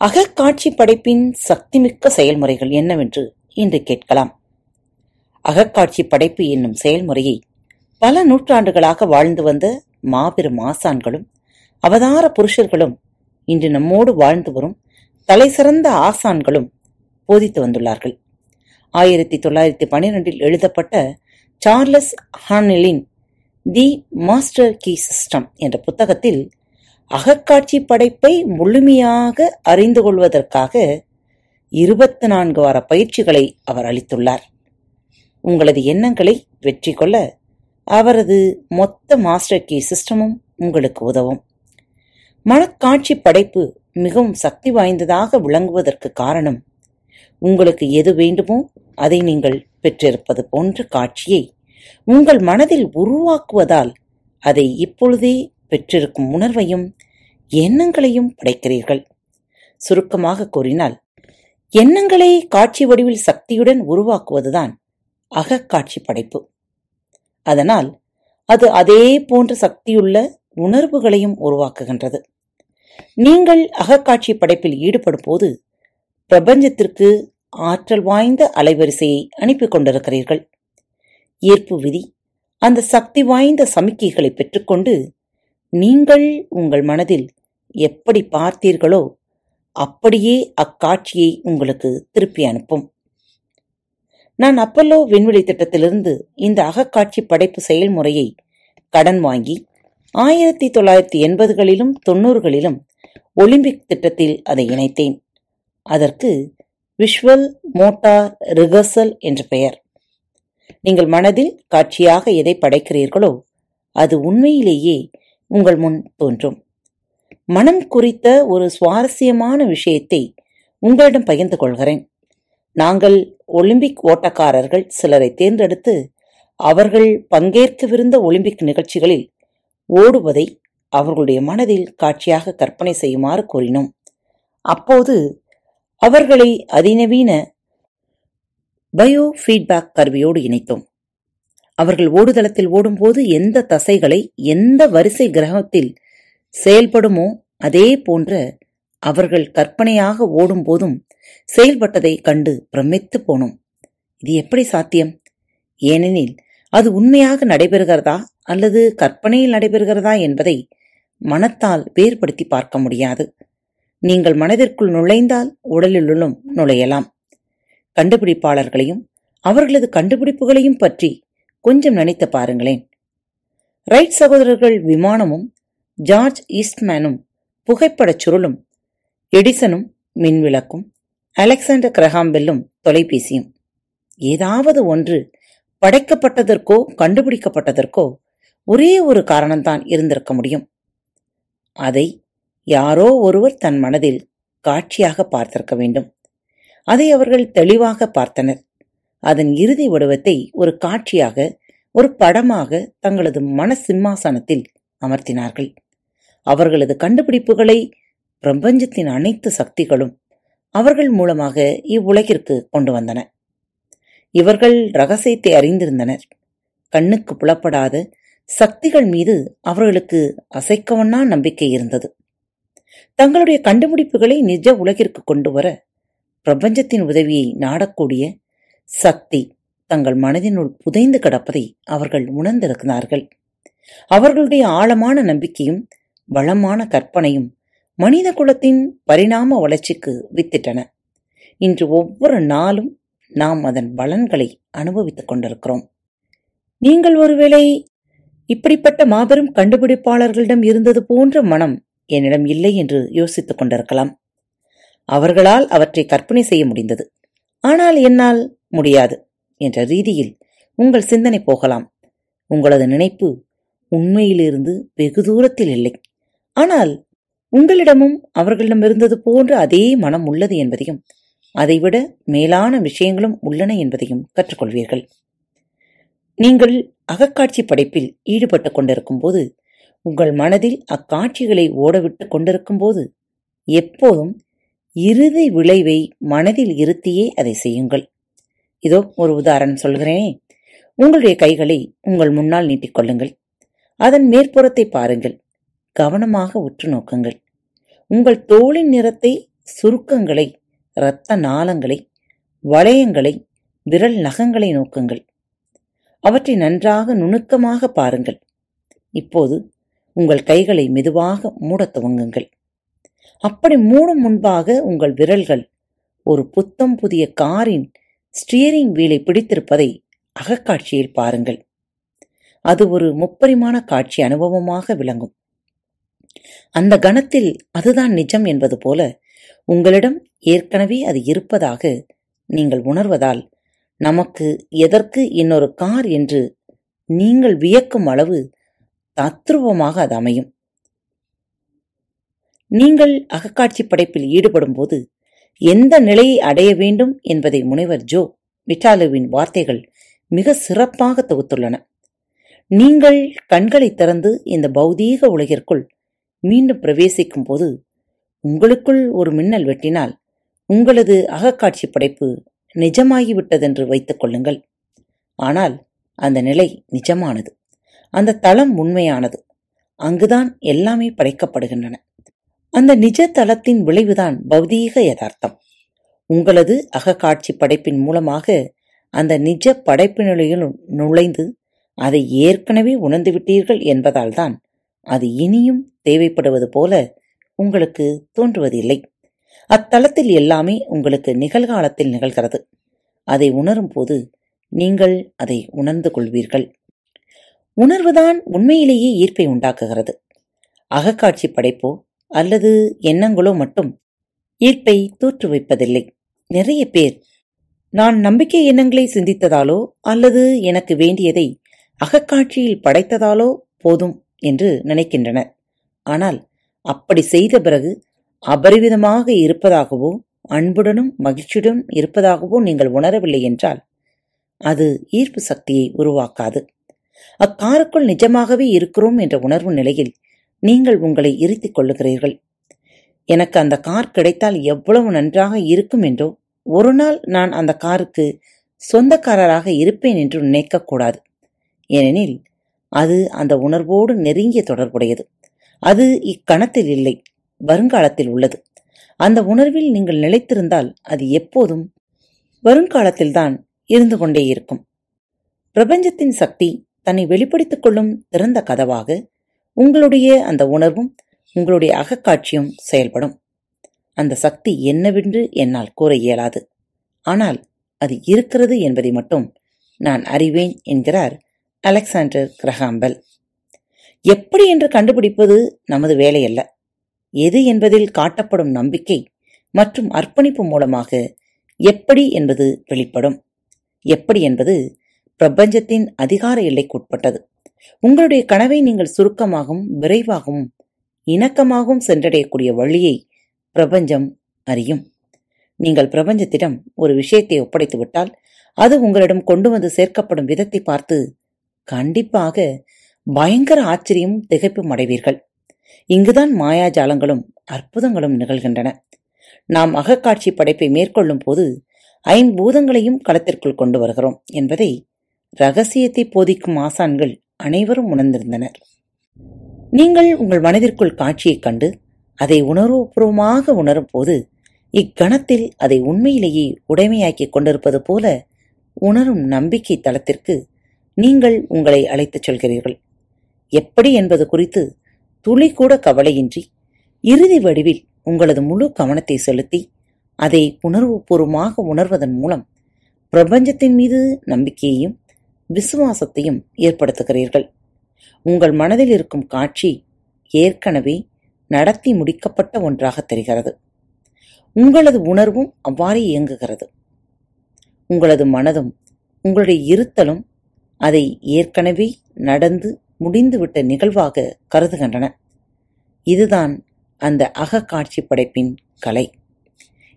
அகக்காட்சி படைப்பின் சக்திமிக்க செயல்முறைகள் என்னவென்று இன்று கேட்கலாம். அகக்காட்சி படைப்பு என்னும் செயல்முறையை பல நூற்றாண்டுகளாக வாழ்ந்து வந்த மாபெரும் ஆசான்களும் அவதார புருஷர்களும் இன்று நம்மோடு வாழ்ந்து வரும் தலைசிறந்த ஆசான்களும் போதித்து வந்துள்ளார்கள். ஆயிரத்தி தொள்ளாயிரத்தி பனிரெண்டில் எழுதப்பட்ட சார்லஸ் ஹானலின் தி மாஸ்டர் கீ சிஸ்டம் என்ற புத்தகத்தில் அகக்காட்சி படைப்பை முழுமையாக அறிந்து கொள்வதற்காக இருபத்தி நான்கு வார பயிற்சிகளை அவர் அளித்துள்ளார். உங்களது எண்ணங்களை வெற்றி கொள்ள அவரது மொத்த மாஸ்டர் கீ சிஸ்டமும் உங்களுக்கு உதவும். மனக்காட்சி படைப்பு மிகவும் சக்தி வாய்ந்ததாக விளங்குவதற்கு காரணம் உங்களுக்கு எது வேண்டுமோ அதை நீங்கள் பெற்றிருப்பது போன்ற காட்சியை உங்கள் மனதில் உருவாக்குவதால் அதை இப்பொழுதே பெற்றிருக்கும் உணர்வையும் எண்ணங்களையும் படைக்கிறீர்கள். சுருக்கமாக கூறினால் எண்ணங்களை காட்சி வடிவில் சக்தியுடன் உருவாக்குவதுதான் அகக்காட்சி படைப்பு. அதனால் அது அதே போன்ற சக்தியுள்ள உணர்வுகளையும் உருவாக்குகின்றது. நீங்கள் அகக்காட்சி படைப்பில் ஈடுபடும் போது பிரபஞ்சத்திற்கு ஆற்றல் வாய்ந்த அலைவரிசையை அனுப்பி கொண்டிருக்கிறீர்கள். ஈர்ப்பு விதி அந்த சக்தி வாய்ந்த சமிக்கைகளை பெற்றுக்கொண்டு நீங்கள் உங்கள் மனதில் எப்படி பார்த்தீர்களோ அப்படியே அக்காட்சியை உங்களுக்கு திருப்பி அனுப்பும். நான் அப்பல்லோ விண்வெளி திட்டத்திலிருந்து இந்த அகக்காட்சி படைப்பு செயல்முறையை கடன் வாங்கி ஆயிரத்தி தொள்ளாயிரத்தி எண்பதுகளிலும் தொன்னூறுகளிலும் ஒலிம்பிக் திட்டத்தில் அதை இணைத்தேன். அதற்கு விஷுவல் மோட்டார் ரிகர்சல் என்ற பெயர். நீங்கள் மனதில் காட்சியாக எதை படைக்கிறீர்களோ அது உண்மையிலேயே உங்கள் முன் தோன்றும். மனம் குறித்த ஒரு சுவாரஸ்யமான விஷயத்தை உங்களிடம் பகிர்ந்து கொள்கிறேன். நாங்கள் ஒலிம்பிக் ஓட்டக்காரர்கள் சிலரை தேர்ந்தெடுத்து அவர்கள் பங்கேற்கவிருந்த ஒலிம்பிக் நிகழ்ச்சிகளில் ஓடுவதை அவர்களுடைய மனதில் காட்சியாக கற்பனை செய்யுமாறு கூறினோம். அப்போது அவர்களை அதிநவீன பயோ ஃபீட்பேக் கருவியோடு இணைத்தோம். அவர்கள் ஓடுதளத்தில் ஓடும்போது எந்த தசைகளை எந்த வரிசை கிரகத்தில் செயல்படுமோ? அதே போன்ற அவர்கள் கற்பனையாக ஓடும்போதும் செயல்பட்டதை கண்டு பிரமித்து போனோம். இது எப்படி சாத்தியம்? ஏனெனில் அது உண்மையாக நடைபெறுகிறதா அல்லது கற்பனையில் நடைபெறுகிறதா என்பதை மனத்தால் வேறுபடுத்தி பார்க்க முடியாது. நீங்கள் மனதிற்குள் நுழைந்தால் உடலிலுள்ளும் நுழையலாம். கண்டுபிடிப்பாளர்களையும் அவர்களது கண்டுபிடிப்புகளையும் பற்றி கொஞ்சம் நினைத்து பாருங்களேன். ரைட் சகோதரர்கள் விமானமும் ஜார்ஜ் ஈஸ்ட்மேனும் புகைப்படச் சுருளும் எடிசனும் மின்விளக்கும் அலெக்சாண்டர் கிரஹாம்பெல்லும் தொலைபேசியும். ஏதாவது ஒன்று படைக்கப்பட்டதற்கோ கண்டுபிடிக்கப்பட்டதற்கோ ஒரே ஒரு காரணம்தான் இருந்திருக்க முடியும். அதை யாரோ ஒருவர் தன் மனதில் காட்சியாக பார்த்திருக்க வேண்டும். அதை அவர்கள் தெளிவாக பார்த்தனர். அதன் இறுதி வடிவத்தை ஒரு காட்சியாக ஒரு படமாக தங்களது மன சிம்மாசனத்தில் அமர்த்தினார்கள். அவர்களது கண்டுபிடிப்புகளை பிரபஞ்சத்தின் அனைத்து சக்திகளும் அவர்கள் மூலமாக இவ்வுலகிற்கு கொண்டு வந்தன. இவர்கள் ரகசியத்தை அறிந்திருந்தனர். கண்ணுக்கு புலப்படாத சக்திகள் மீது அவர்களுக்கு அசைக்கவண்ணா நம்பிக்கை இருந்தது. தங்களுடைய கண்டுபிடிப்புகளை நிஜ உலகிற்கு கொண்டு வர பிரபஞ்சத்தின் உதவியை நாடக்கூடிய சக்தி தங்கள் மனதினுள் புதைந்து கிடப்பதை அவர்கள் உணர்ந்திருக்கிறார்கள். அவர்களுடைய ஆழமான நம்பிக்கையும் வளமான கற்பனையும் மனித குலத்தின் பரிணாம வளர்ச்சிக்கு வித்திட்டன. இன்று ஒவ்வொரு நாளும் நாம் அதன் பலன்களை அனுபவித்துக் கொண்டிருக்கிறோம். நீங்கள் ஒருவேளை இப்படிப்பட்ட மாபெரும் கண்டுபிடிப்பாளர்களிடம் இருந்தது போன்ற மனம் என்னிடம் இல்லை என்று யோசித்துக் கொண்டிருக்கலாம். அவர்களால் அவற்றை கற்பனை செய்ய முடிந்தது. ஆனால் என்னால் முடியாது என்ற ரீதியில் உங்கள் சிந்தனை போகலாம். உங்களது நினைப்பு உண்மையிலிருந்து வெகு தூரத்தில் இல்லை. ஆனால் உங்களிடமும் அவர்களிடம் இருந்தது போன்ற அதே மனம் உள்ளது என்பதையும் அதைவிட மேலான விஷயங்களும் உள்ளன என்பதையும் கற்றுக்கொள்வீர்கள். நீங்கள் அகக்காட்சி படைப்பில் ஈடுபட்டு கொண்டிருக்கும் போது உங்கள் மனதில் அக்காட்சிகளை ஓடவிட்டுக் கொண்டிருக்கும் போது எப்போதும் இறுதி விளைவை மனதில் இருத்தியே அதை செய்யுங்கள். இதோ ஒரு உதாரணம் சொல்கிறேன். உங்களுடைய கைகளை உங்கள் முன்னால் நீட்டிக் கொள்ளுங்கள். அதன் மேற்புறத்தை பாருங்கள். கவனமாக உற்று நோக்குங்கள். உங்கள் தோளின் நிறத்தை சுருக்கங்களை இரத்த நாளங்களை வளையங்களை விரல் நகங்களை நோக்குங்கள். அவற்றை நன்றாக நுணுக்கமாக பாருங்கள். இப்போது உங்கள் கைகளை மெதுவாக மூடத் துவங்குங்கள். அப்படி மூடும் முன்பாக உங்கள் விரல்கள் ஒரு புத்தம் புதிய காரின் ஸ்டியரிங் வீலை பிடித்திருப்பதை அகக்காட்சியில் பாருங்கள். அது ஒரு முப்பரிமாண காட்சி அனுபவமாக விளங்கும். அந்த கணத்தில் அதுதான் நிஜம் என்பது போல உங்களிடம் ஏற்கனவே அது இருப்பதாக நீங்கள் உணர்வதால் நமக்கு எதற்கு இன்னொரு கார் என்று நீங்கள் வியக்கும் அளவு தத்ரூபமாக அது அமையும். நீங்கள் அகக்காட்சி படைப்பில் ஈடுபடும் போது எந்த நிலையை அடைய வேண்டும் என்பதை முனைவர் ஜோ விட்டாலுவின் வார்த்தைகள் மிக சிறப்பாக தொகுத்துள்ளன. நீங்கள் கண்களை திறந்து இந்த பௌதீக உலகிற்குள் மீண்டும் பிரவேசிக்கும் போது உங்களுக்குள் ஒரு மின்னல் வெட்டினால் உங்களது அகக்காட்சி படைப்பு நிஜமாகிவிட்டதென்று வைத்துக் கொள்ளுங்கள். ஆனால் அந்த நிலை நிஜமானது. அந்த தளம் உண்மையானது. அங்குதான் எல்லாமே படைக்கப்படுகின்றன. அந்த நிஜ தளத்தின் விளைவுதான் பௌதீக யதார்த்தம். உங்களது அகக்காட்சி படைப்பின் மூலமாக அந்த நிஜ படைப்பு நிலையில் நுழைந்து அதை ஏற்கனவே உணர்ந்துவிட்டீர்கள் என்பதால்தான் அது இனியும் தேவைப்படுவது போல உங்களுக்கு தோன்றுவதில்லை. அத்தளத்தில் எல்லாமே உங்களுக்கு நிகழ்காலத்தில் நிகழ்கிறது. அதை உணரும் போது நீங்கள் அதை உணர்ந்து கொள்வீர்கள். உணர்வுதான் உண்மையிலேயே ஈர்ப்பை உண்டாக்குகிறது. அகக்காட்சி படைப்போ அல்லது எண்ணங்களோ மட்டும் ஈர்ப்பை தோற்றுவிப்பதில்லை நிறைய பேர் நான் நம்பிக்கை எண்ணங்களை சிந்தித்ததாலோ அல்லது எனக்கு வேண்டியதை அகக்காட்சியில் படைத்ததாலோ போதும். என்று நினைக்கின்றனர் ஆனால் அப்படி செய்த பிறகு அபரிவிதமாக இருப்பதாகவோ அன்புடனும் மகிழ்ச்சியுடன் இருப்பதாகவோ நீங்கள் உணரவில்லை என்றால் அது ஈர்ப்பு சக்தியை உருவாக்காது. அக்காருக்குள் நிஜமாகவே இருக்கிறோம் என்ற உணர்வு நிலையில் நீங்கள் உங்களை இருத்திக் கொள்ளுகிறீர்கள். எனக்கு அந்த கார் கிடைத்தால் எவ்வளவு நன்றாக இருக்கும் என்றோ ஒரு நாள் நான் அந்த காருக்கு சொந்தக்காரராக இருப்பேன் என்று நினைக்கக்கூடாது ஏனெனில் அது அந்த உணர்வோடு நெருங்கிய தொடர்புடையது. அது இக்கணத்தில் இல்லை வருங்காலத்தில் உள்ளது. அந்த உணர்வில் நீங்கள் நிலைத்திருந்தால் அது எப்போதும் வருங்காலத்தில்தான் இருந்து கொண்டே இருக்கும். பிரபஞ்சத்தின் சக்தி தன்னை வெளிப்படுத்திக் கொள்ளும் திறந்த கதவாக உங்களுடைய அந்த உணர்வும் உங்களுடைய அகக்காட்சியும் செயல்படும். அந்த சக்தி என்னவென்று என்னால் கூற இயலாது. ஆனால் அது இருக்கிறது என்பதை மட்டும் நான் அறிவேன் என்கிறார் அலெக்சாண்டர் கிரஹாம்பல் எப்படி என்று கண்டுபிடிப்பது நமது வேலையல்ல. எது என்பதில் காட்டப்படும் நம்பிக்கை மற்றும் அர்ப்பணிப்பு மூலமாக எப்படி என்பது வெளிப்படும். எப்படி என்பது பிரபஞ்சத்தின் அதிகார எல்லைக்குட்பட்டது. உங்களுடைய கனவை நீங்கள் சுருக்கமாகவும் விரைவாகவும் இணக்கமாகவும் சென்றடையக்கூடிய வழியை பிரபஞ்சம் அறியும். நீங்கள் பிரபஞ்சத்திடம் ஒரு விஷயத்தை ஒப்படைத்துவிட்டால் அது உங்களிடம் கொண்டு வந்து சேர்க்கப்படும் விதத்தை பார்த்து கண்டிப்பாக பயங்கர ஆச்சரியம் திகைப்பும் அடைவீர்கள். இங்குதான் மாயாஜாலங்களும் அற்புதங்களும் நிகழ்கின்றன. நாம் அகக்காட்சி படைப்பை மேற்கொள்ளும் போது ஐம்பூதங்களையும் களத்திற்குள் கொண்டு வருகிறோம் என்பதை ரகசியத்தை போதிக்கும் ஆசான்கள் அனைவரும் உணர்ந்திருந்தனர். நீங்கள் உங்கள் மனதிற்குள் காட்சியைக் கண்டு அதை உணர்வுபூர்வமாக உணரும் போது இக்கணத்தில் அதை உண்மையிலேயே உடைமையாக்கிக் கொண்டிருப்பது போல உணரும் நம்பிக்கை தளத்திற்கு நீங்கள் உங்களை அழைத்துச் சொல்கிறீர்கள். எப்படி என்பது குறித்து துளி கூட கவலையின்றி இறுதி வடிவில் உங்களது முழு கவனத்தை செலுத்தி அதை உணர்வுபூர்வமாக உணர்வதன் மூலம் பிரபஞ்சத்தின் மீது நம்பிக்கையையும் விசுவாசத்தையும் ஏற்படுத்துகிறீர்கள். உங்கள் மனதில் இருக்கும் காட்சி ஏற்கனவே நடத்தி முடிக்கப்பட்ட ஒன்றாக தெரிகிறது. உங்களது உணர்வும் அவ்வாறே இயங்குகிறது. உங்களது மனதும் உங்களுடைய இருத்தலும் அதை ஏற்கனவே நடந்து முடிந்துவிட்ட நிகழ்வாக கருதுகின்றன. இதுதான் அந்த அகக்காட்சி படைப்பின் கலை.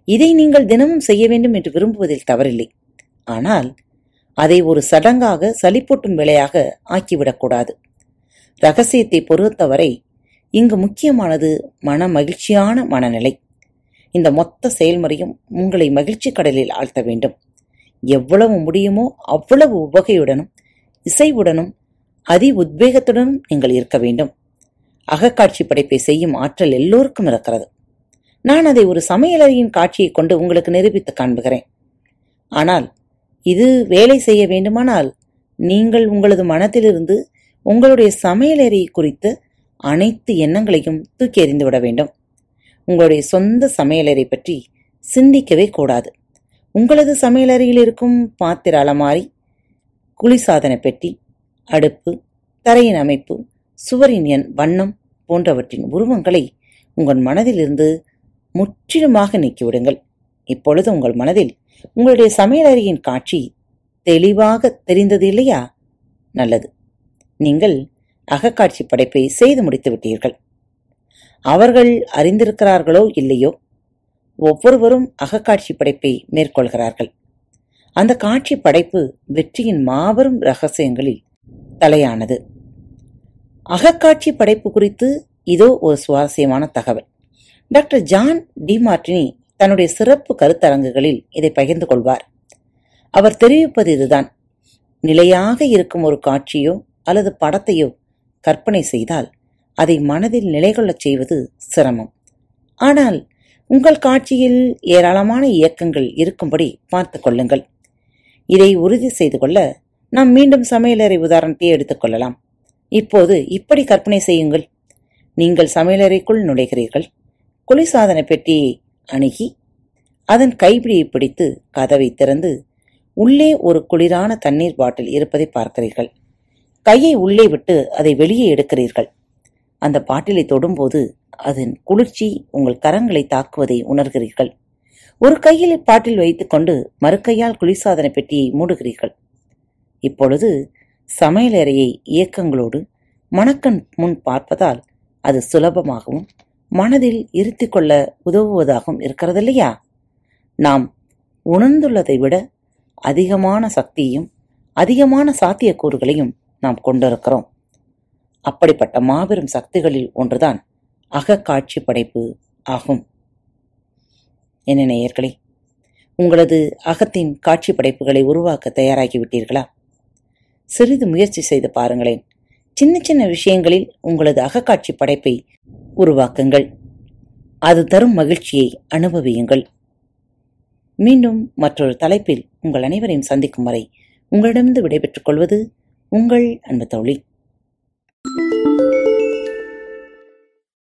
இதை நீங்கள் தினமும் செய்ய வேண்டும் என்று விரும்புவதில் தவறில்லை. ஆனால் அதை ஒரு சடங்காக சலிப்பூட்டும் வேலையாக ஆக்கிவிடக்கூடாது ரகசியத்தை பொறுத்தவரை இங்கு முக்கியமானது மன மகிழ்ச்சியான மனநிலை. இந்த மொத்த செயல்முறையும் உங்களை மகிழ்ச்சி கடலில் ஆழ்த்த வேண்டும். எவ்வளவு முடியுமோ அவ்வளவு உவகையுடனும் இசைவுடனும் அதி உத்வேகத்துடனும் நீங்கள் இருக்க வேண்டும். அகக்காட்சி படைப்பை செய்யும் ஆற்றல் எல்லோருக்கும் இருக்கிறது. நான் அதை ஒரு சமையலறையின் காட்சியை கொண்டு உங்களுக்கு நிரூபித்து காண்புகிறேன். ஆனால் இது வேலை செய்ய வேண்டுமானால் நீங்கள் உங்களது மனத்திலிருந்து உங்களுடைய சமையலறை குறித்து அனைத்து எண்ணங்களையும் தூக்கி எறிந்து விட வேண்டும். உங்களுடைய சொந்த சமையலறை பற்றி சிந்திக்கவே கூடாது. உங்களது சமையலறையில் இருக்கும் பாத்திர அலமாரி குளிர்சாதன பெட்டி அடுப்பு தரையின் அமைப்பு சுவரின் எண் வண்ணம் போன்றவற்றின் உருவங்களை உங்கள் மனதிலிருந்து முற்றிலுமாக நீக்கிவிடுங்கள். இப்பொழுது உங்கள் மனதில் உங்களுடைய சமையலறையின் காட்சி தெளிவாக தெரிந்தது இல்லையா? நல்லது. நீங்கள் அகக்காட்சி படைப்பை செய்து முடித்து விட்டீர்கள். அவர்கள் அறிந்திருக்கிறார்களோ இல்லையோ? ஒவ்வொருவரும் அகக்காட்சி படைப்பை மேற்கொள்கிறார்கள். அந்த காட்சி படைப்பு வெற்றியின் மாபெரும் ரகசியங்களில் தலையானது. அகக்காட்சி படைப்பு குறித்து இதோ ஒரு சுவாரஸ்யமான தகவல். டாக்டர் ஜான் டி மார்டினி தன்னுடைய சிறப்பு கருத்தரங்குகளில் இதை பகிர்ந்து கொள்வார். அவர் தெரிவிப்பது இதுதான். நிலையாக இருக்கும் ஒரு காட்சியோ அல்லது படத்தையோ கற்பனை செய்தால் அதை மனதில் நிலைகொள்ளச் செய்வது சிரமம். ஆனால் உங்கள் காட்சியில் ஏராளமான இயக்கங்கள் இருக்கும்படி பார்த்துக் கொள்ளுங்கள். இதை உறுதி செய்து கொள்ள நாம் மீண்டும் சமையலறை உதாரணத்தை எடுத்துக்கொள்ளலாம் இப்போது இப்படி கற்பனை செய்யுங்கள். நீங்கள் சமையலறைக்குள் நுழைகிறீர்கள். குளிர்சாதன பெட்டியை அணுகி அதன் கைப்பிடியை பிடித்து கதவை திறந்து உள்ளே ஒரு குளிரான தண்ணீர் பாட்டில் இருப்பதை பார்க்கிறீர்கள். கையை உள்ளே விட்டு அதை வெளியே எடுக்கிறீர்கள். அந்த பாட்டிலை தொடும்போது அதன் குளிர்ச்சி உங்கள் கரங்களை தாக்குவதை உணர்கிறீர்கள். ஒரு கையில் பாட்டில் வைத்துக்கொண்டு மறுக்கையால் குளிர்சாதன பெட்டியை மூடுகிறீர்கள். இப்பொழுது சமையலறையை இயக்கங்களோடு மணக்கண் முன் பார்ப்பதால் அது சுலபமாகவும் மனதில் இருத்திக் கொள்ள உதவுவதாகவும் இருக்கிறதில்லையா? நாம் உணர்ந்துள்ளதை விட அதிகமான சக்தியையும் அதிகமான சாத்தியக்கூறுகளையும் நாம் கொண்டிருக்கிறோம். அப்படிப்பட்ட மாபெரும் சக்திகளில் ஒன்றுதான் அகக்காட்சி படைப்பு ஆகும். என்ன நேயர்களே உங்களது அகத்தின் காட்சி படைப்புகளை உருவாக்க தயாராகிவிட்டீர்களா? சிறிது முயற்சி செய்து பாருங்களேன். சின்ன சின்ன விஷயங்களில் உங்களது அகக்காட்சி படைப்பை உருவாக்குங்கள். அது தரும் மகிழ்ச்சியை அனுபவியுங்கள். மீண்டும் மற்றொரு தலைப்பில் உங்கள் அனைவரையும் சந்திக்கும் வரை உங்களிடமிருந்து விடைபெற்றுக் கொள்வது உங்கள் அன்பு தோழி.